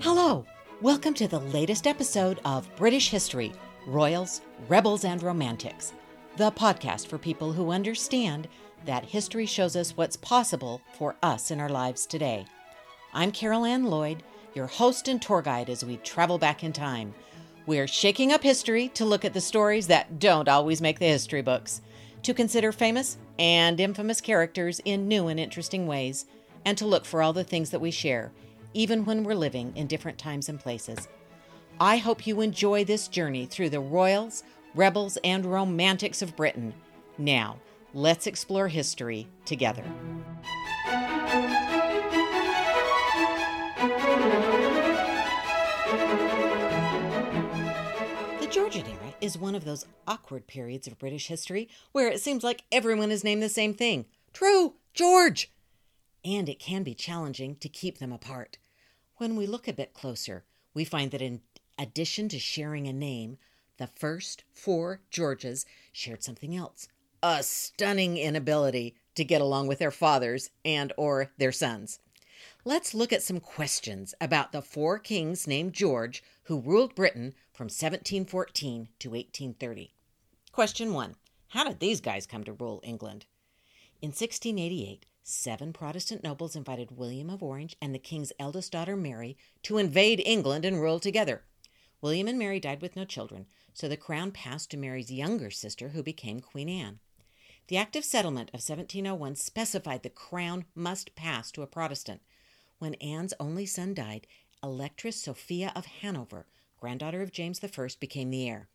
Hello, welcome to the latest episode of British History Royals, Rebels, and Romantics, the podcast for people who understand that history shows us what's possible for us in our lives today. I'm Carol Ann Lloyd, your host and tour guide as we travel back in time. We're shaking up history to look at the stories that don't always make the history books, to consider famous and infamous characters in new and interesting ways, and to look for all the things that we share, even when we're living in different times and places. I hope you enjoy this journey through the royals, rebels, and romantics of Britain. Now, let's explore history together. Is one of those awkward periods of British history where it seems like everyone is named the same thing. True, George! And it can be challenging to keep them apart. When we look a bit closer, we find that in addition to sharing a name, the first four Georges shared something else a stunning inability to get along with their fathers and or their sons. Let's look at some questions about the four kings named George who ruled Britain from 1714 to 1830. Question 1. How did these guys come to rule England? In 1688, seven Protestant nobles invited William of Orange and the king's eldest daughter Mary to invade England and rule together. William and Mary died with no children, so the crown passed to Mary's younger sister, who became Queen Anne. The Act of Settlement of 1701 specified the crown must pass to a Protestant. When Anne's only son died, Electress Sophia of Hanover, granddaughter of James I, became the heir.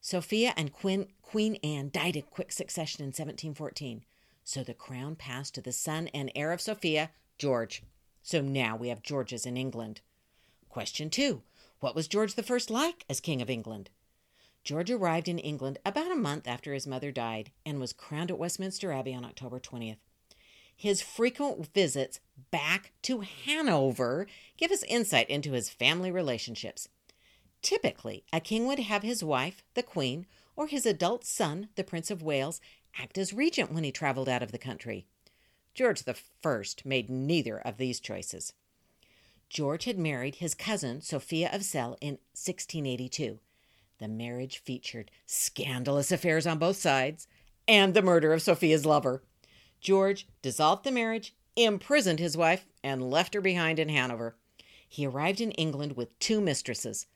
Sophia and Queen, Queen Anne died in quick succession in 1714, so the crown passed to the son and heir of Sophia, George. So now we have Georges in England. Question 2. What was George I like as King of England? George arrived in England about a month after his mother died and was crowned at Westminster Abbey on October 20th. His frequent visits back to Hanover give us insight into his family relationships. Typically, a king would have his wife, the queen, or his adult son, the Prince of Wales, act as regent when he traveled out of the country. George I made neither of these choices. George had married his cousin, Sophia of Celle, in 1682. The marriage featured scandalous affairs on both sides and the murder of Sophia's lover. George dissolved the marriage, imprisoned his wife, and left her behind in Hanover. He arrived in England with two mistresses.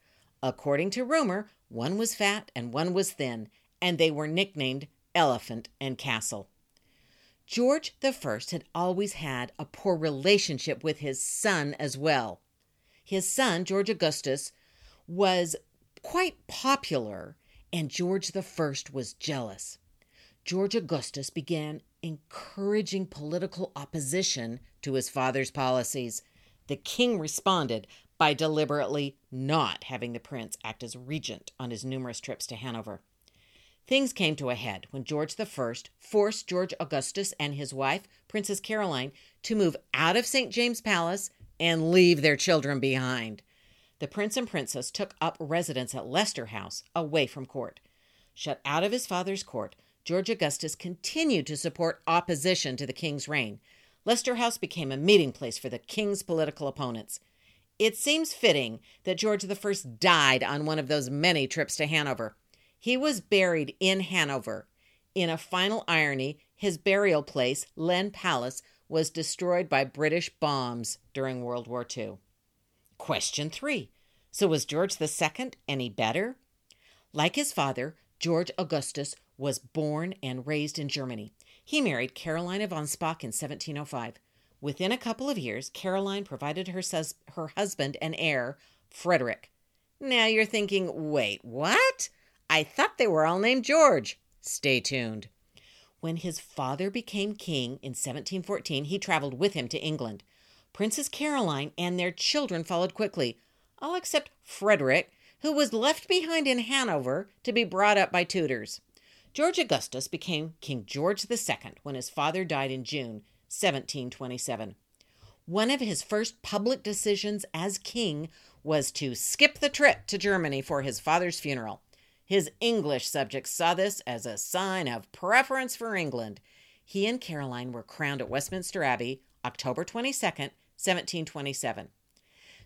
According to rumor, one was fat and one was thin, and they were nicknamed Elephant and Castle. George I had always had a poor relationship with his son as well. His son, George Augustus, was quite popular, and George I was jealous. George Augustus began encouraging political opposition to his father's policies. The king responded by deliberately not having the prince act as regent on his numerous trips to Hanover. Things came to a head when George I forced George Augustus and his wife, Princess Caroline, to move out of St. James Palace and leave their children behind. The prince and princess took up residence at Leicester House, away from court. Shut out of his father's court, George Augustus continued to support opposition to the king's reign. Leicester House became a meeting place for the king's political opponents. It seems fitting that George I died on one of those many trips to Hanover. He was buried in Hanover. In a final irony, his burial place, Leine Palace, was destroyed by British bombs during World War II. Question three So, was George II any better? Like his father, George Augustus was born and raised in Germany. He married Caroline von Ansbach in 1705. Within a couple of years, Caroline provided her, sus- her husband an heir, Frederick. Now you're thinking, wait, what? I thought they were all named George. Stay tuned. When his father became king in 1714, he traveled with him to England. Princess Caroline and their children followed quickly, all except Frederick, who was left behind in Hanover to be brought up by tutors. George Augustus became King George II when his father died in June 1727. One of his first public decisions as king was to skip the trip to Germany for his father's funeral. His English subjects saw this as a sign of preference for England. He and Caroline were crowned at Westminster Abbey October 22nd, 1727.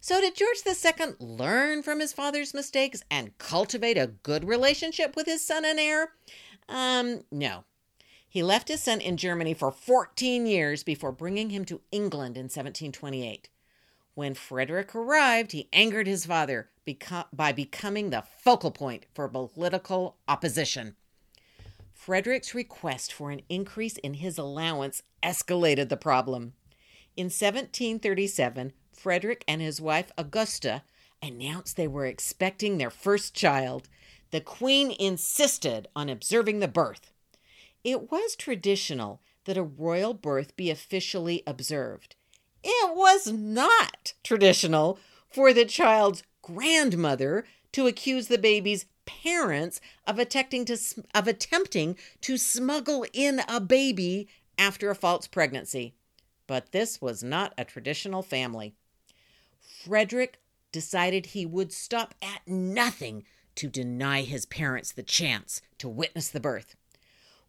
So, did George II learn from his father's mistakes and cultivate a good relationship with his son and heir? Um, no. He left his son in Germany for 14 years before bringing him to England in 1728. When Frederick arrived, he angered his father beco- by becoming the focal point for political opposition. Frederick's request for an increase in his allowance escalated the problem. In 1737, Frederick and his wife Augusta announced they were expecting their first child. The Queen insisted on observing the birth. It was traditional that a royal birth be officially observed. It was not traditional for the child's grandmother to accuse the baby's parents of attempting to of attempting to smuggle in a baby after a false pregnancy. But this was not a traditional family. Frederick decided he would stop at nothing to deny his parents the chance to witness the birth.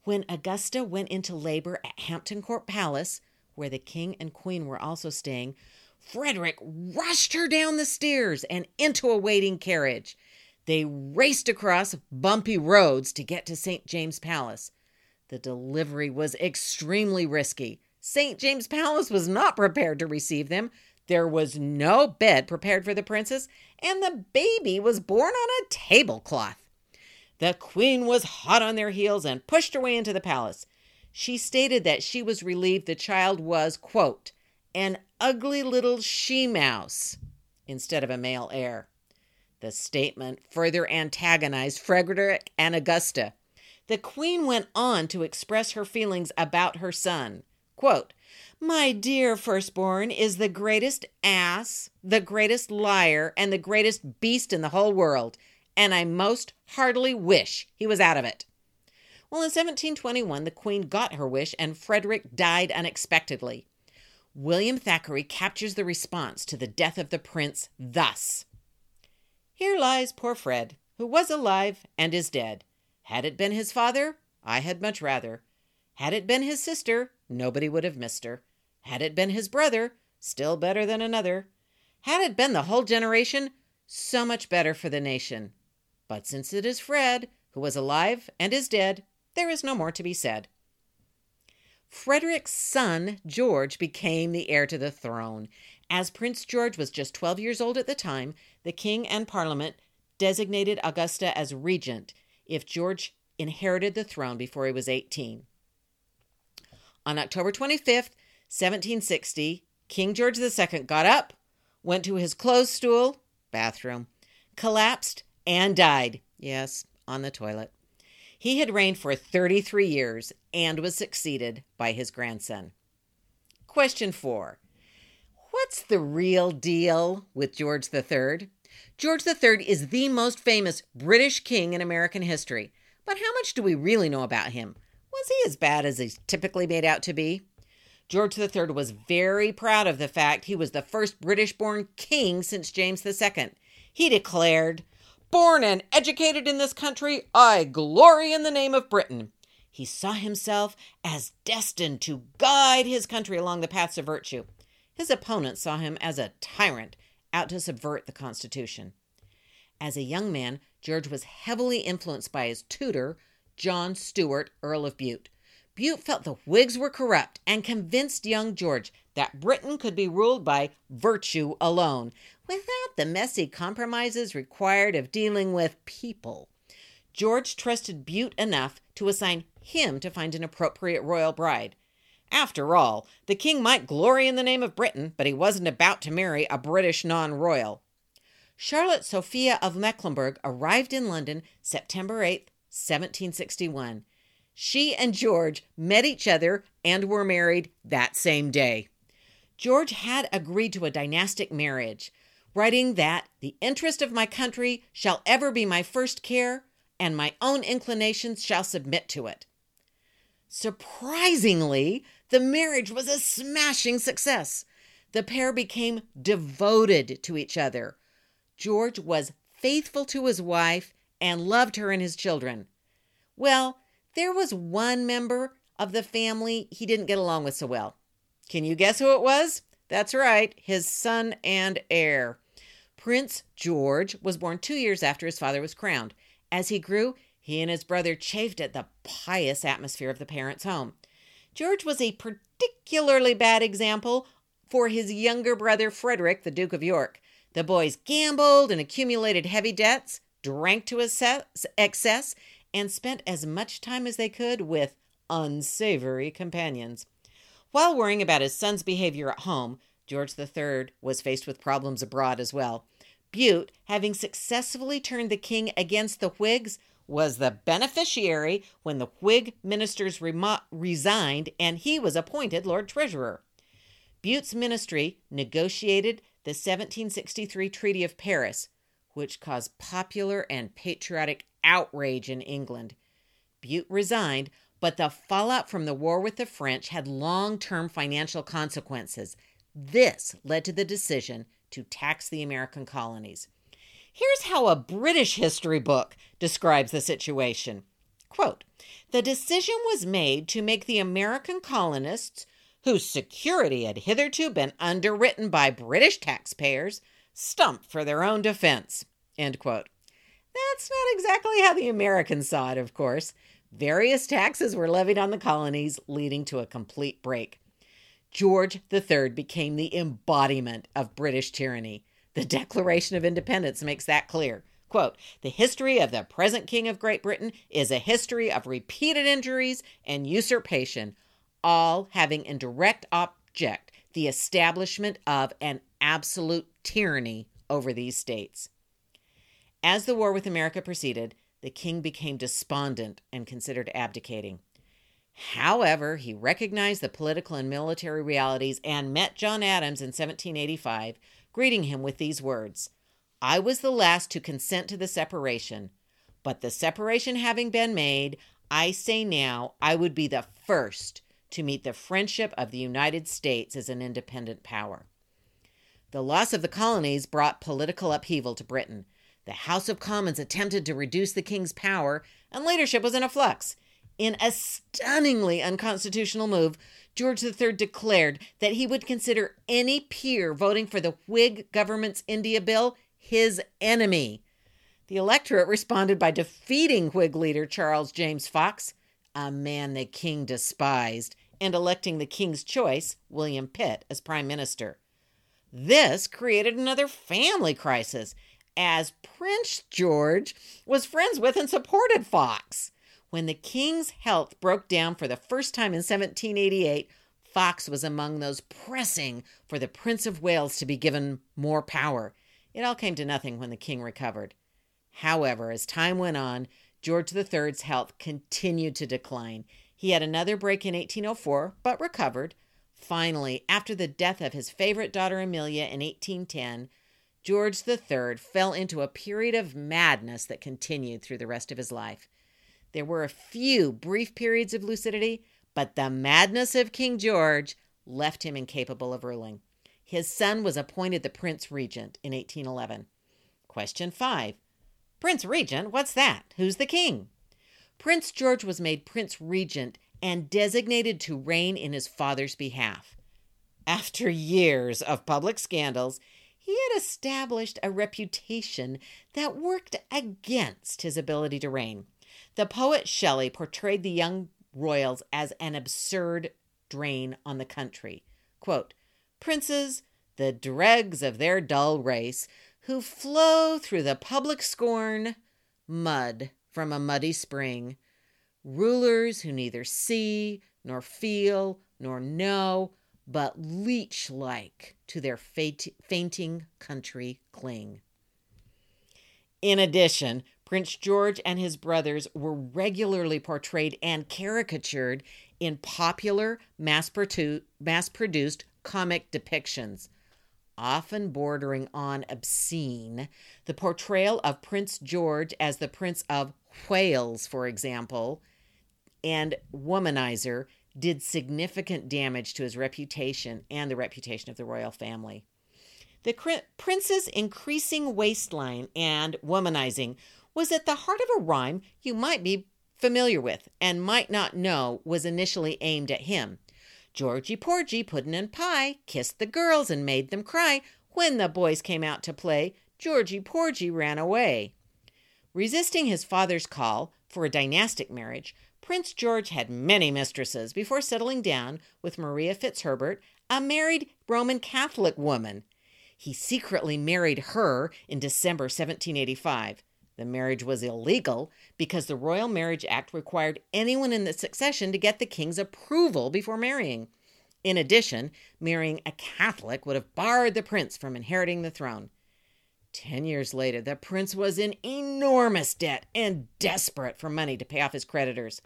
When Augusta went into labor at Hampton Court Palace, where the king and queen were also staying, Frederick rushed her down the stairs and into a waiting carriage. They raced across bumpy roads to get to St. James Palace. The delivery was extremely risky. St. James Palace was not prepared to receive them, there was no bed prepared for the princess, and the baby was born on a tablecloth. The queen was hot on their heels and pushed her way into the palace. She stated that she was relieved the child was, quote, an ugly little she mouse instead of a male heir. The statement further antagonized Frederick and Augusta. The queen went on to express her feelings about her son. Quote, my dear firstborn is the greatest ass, the greatest liar, and the greatest beast in the whole world, and I most heartily wish he was out of it. Well, in 1721, the Queen got her wish, and Frederick died unexpectedly. William Thackeray captures the response to the death of the prince thus Here lies poor Fred, who was alive and is dead. Had it been his father, I had much rather. Had it been his sister, nobody would have missed her. Had it been his brother, still better than another. Had it been the whole generation, so much better for the nation. But since it is Fred, who was alive and is dead, there is no more to be said. Frederick's son, George, became the heir to the throne. As Prince George was just 12 years old at the time, the king and parliament designated Augusta as regent if George inherited the throne before he was 18. On October 25th, 1760, King George II got up, went to his close stool, bathroom, collapsed, and died. Yes, on the toilet. He had reigned for 33 years and was succeeded by his grandson. Question 4. What's the real deal with George III? George III is the most famous British king in American history. But how much do we really know about him? Was he as bad as he's typically made out to be? George III was very proud of the fact he was the first British born king since James II. He declared, Born and educated in this country, I glory in the name of Britain. He saw himself as destined to guide his country along the paths of virtue. His opponents saw him as a tyrant out to subvert the Constitution. As a young man, George was heavily influenced by his tutor, John Stuart, Earl of Bute. Bute felt the Whigs were corrupt and convinced young George that Britain could be ruled by virtue alone, without the messy compromises required of dealing with people. George trusted Bute enough to assign him to find an appropriate royal bride. After all, the king might glory in the name of Britain, but he wasn't about to marry a British non royal. Charlotte Sophia of Mecklenburg arrived in London September 8, 1761. She and George met each other and were married that same day. George had agreed to a dynastic marriage, writing that the interest of my country shall ever be my first care, and my own inclinations shall submit to it. Surprisingly, the marriage was a smashing success. The pair became devoted to each other. George was faithful to his wife and loved her and his children. Well, there was one member of the family he didn't get along with so well. Can you guess who it was? That's right, his son and heir. Prince George was born two years after his father was crowned. As he grew, he and his brother chafed at the pious atmosphere of the parents' home. George was a particularly bad example for his younger brother Frederick, the Duke of York. The boys gambled and accumulated heavy debts, drank to excess, and spent as much time as they could with unsavory companions. While worrying about his son's behavior at home, George III was faced with problems abroad as well. Bute, having successfully turned the king against the Whigs, was the beneficiary when the Whig ministers resigned and he was appointed Lord Treasurer. Bute's ministry negotiated the 1763 Treaty of Paris, which caused popular and patriotic outrage in England. Bute resigned, but the fallout from the war with the French had long term financial consequences. This led to the decision to tax the American colonies. Here's how a British history book describes the situation. Quote, the decision was made to make the American colonists, whose security had hitherto been underwritten by British taxpayers, stump for their own defense. End quote. That's not exactly how the Americans saw it, of course. Various taxes were levied on the colonies, leading to a complete break. George III became the embodiment of British tyranny. The Declaration of Independence makes that clear. Quote, the history of the present King of Great Britain is a history of repeated injuries and usurpation, all having in direct object the establishment of an absolute tyranny over these states. As the war with America proceeded, the king became despondent and considered abdicating. However, he recognized the political and military realities and met John Adams in 1785, greeting him with these words I was the last to consent to the separation, but the separation having been made, I say now I would be the first to meet the friendship of the United States as an independent power. The loss of the colonies brought political upheaval to Britain. The House of Commons attempted to reduce the king's power, and leadership was in a flux. In a stunningly unconstitutional move, George III declared that he would consider any peer voting for the Whig government's India Bill his enemy. The electorate responded by defeating Whig leader Charles James Fox, a man the king despised, and electing the king's choice, William Pitt, as prime minister. This created another family crisis as Prince George was friends with and supported Fox. When the king's health broke down for the first time in 1788, Fox was among those pressing for the Prince of Wales to be given more power. It all came to nothing when the king recovered. However, as time went on, George III's health continued to decline. He had another break in 1804, but recovered. Finally, after the death of his favorite daughter Amelia in 1810, George III fell into a period of madness that continued through the rest of his life. There were a few brief periods of lucidity, but the madness of King George left him incapable of ruling. His son was appointed the Prince Regent in 1811. Question 5. Prince Regent, what's that? Who's the king? Prince George was made Prince Regent and designated to reign in his father's behalf. After years of public scandals, he had established a reputation that worked against his ability to reign. The poet Shelley portrayed the young royals as an absurd drain on the country. Quote, Princes, the dregs of their dull race, who flow through the public scorn, mud from a muddy spring, rulers who neither see, nor feel, nor know, but leech like to their fainting country cling. In addition, Prince George and his brothers were regularly portrayed and caricatured in popular, mass produced comic depictions, often bordering on obscene. The portrayal of Prince George as the Prince of Wales, for example, and Womanizer did significant damage to his reputation and the reputation of the royal family. The prince's increasing waistline and womanizing was at the heart of a rhyme you might be familiar with and might not know was initially aimed at him. Georgie Porgy, Puddin' and Pie kissed the girls and made them cry. When the boys came out to play, Georgie Porgy ran away. Resisting his father's call for a dynastic marriage, Prince George had many mistresses before settling down with Maria Fitzherbert, a married Roman Catholic woman. He secretly married her in December 1785. The marriage was illegal because the Royal Marriage Act required anyone in the succession to get the king's approval before marrying. In addition, marrying a Catholic would have barred the prince from inheriting the throne. Ten years later, the prince was in enormous debt and desperate for money to pay off his creditors.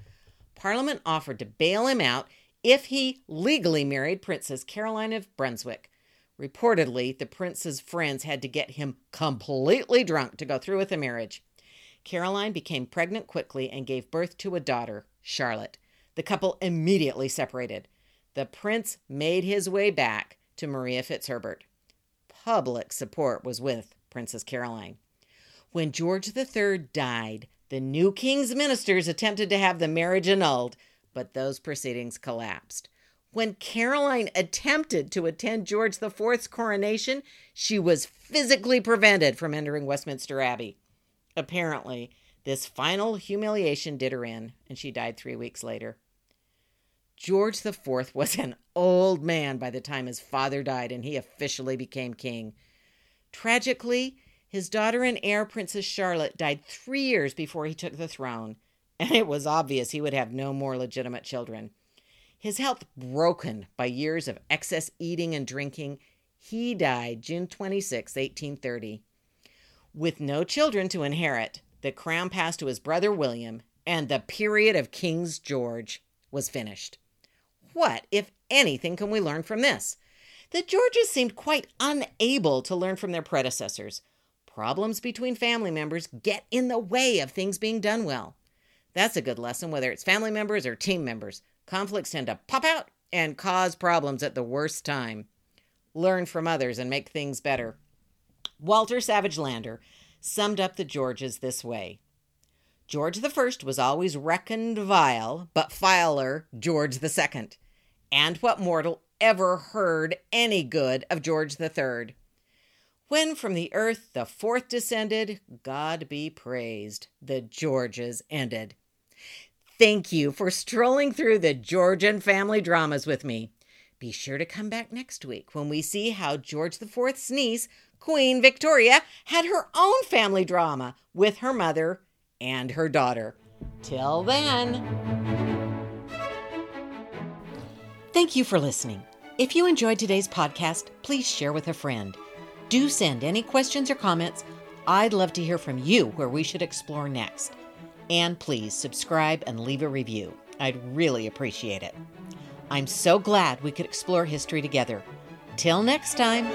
Parliament offered to bail him out if he legally married Princess Caroline of Brunswick. Reportedly, the prince's friends had to get him completely drunk to go through with the marriage. Caroline became pregnant quickly and gave birth to a daughter, Charlotte. The couple immediately separated. The prince made his way back to Maria Fitzherbert. Public support was with Princess Caroline. When George III died, the new king's ministers attempted to have the marriage annulled, but those proceedings collapsed. When Caroline attempted to attend George IV's coronation, she was physically prevented from entering Westminster Abbey. Apparently, this final humiliation did her in, and she died three weeks later. George IV was an old man by the time his father died and he officially became king. Tragically, his daughter and heir, Princess Charlotte, died three years before he took the throne, and it was obvious he would have no more legitimate children. His health broken by years of excess eating and drinking, he died June 26, 1830. With no children to inherit, the crown passed to his brother William, and the period of King's George was finished. What, if anything, can we learn from this? The Georges seemed quite unable to learn from their predecessors. Problems between family members get in the way of things being done well. That's a good lesson, whether it's family members or team members. Conflicts tend to pop out and cause problems at the worst time. Learn from others and make things better. Walter Savage Landor summed up the Georges this way George First was always reckoned vile, but viler George Second. And what mortal ever heard any good of George the Third? When from the earth the fourth descended, God be praised, the Georges ended. Thank you for strolling through the Georgian family dramas with me. Be sure to come back next week when we see how George IV's niece, Queen Victoria, had her own family drama with her mother and her daughter. Till then. Thank you for listening. If you enjoyed today's podcast, please share with a friend. Do send any questions or comments. I'd love to hear from you where we should explore next. And please subscribe and leave a review. I'd really appreciate it. I'm so glad we could explore history together. Till next time.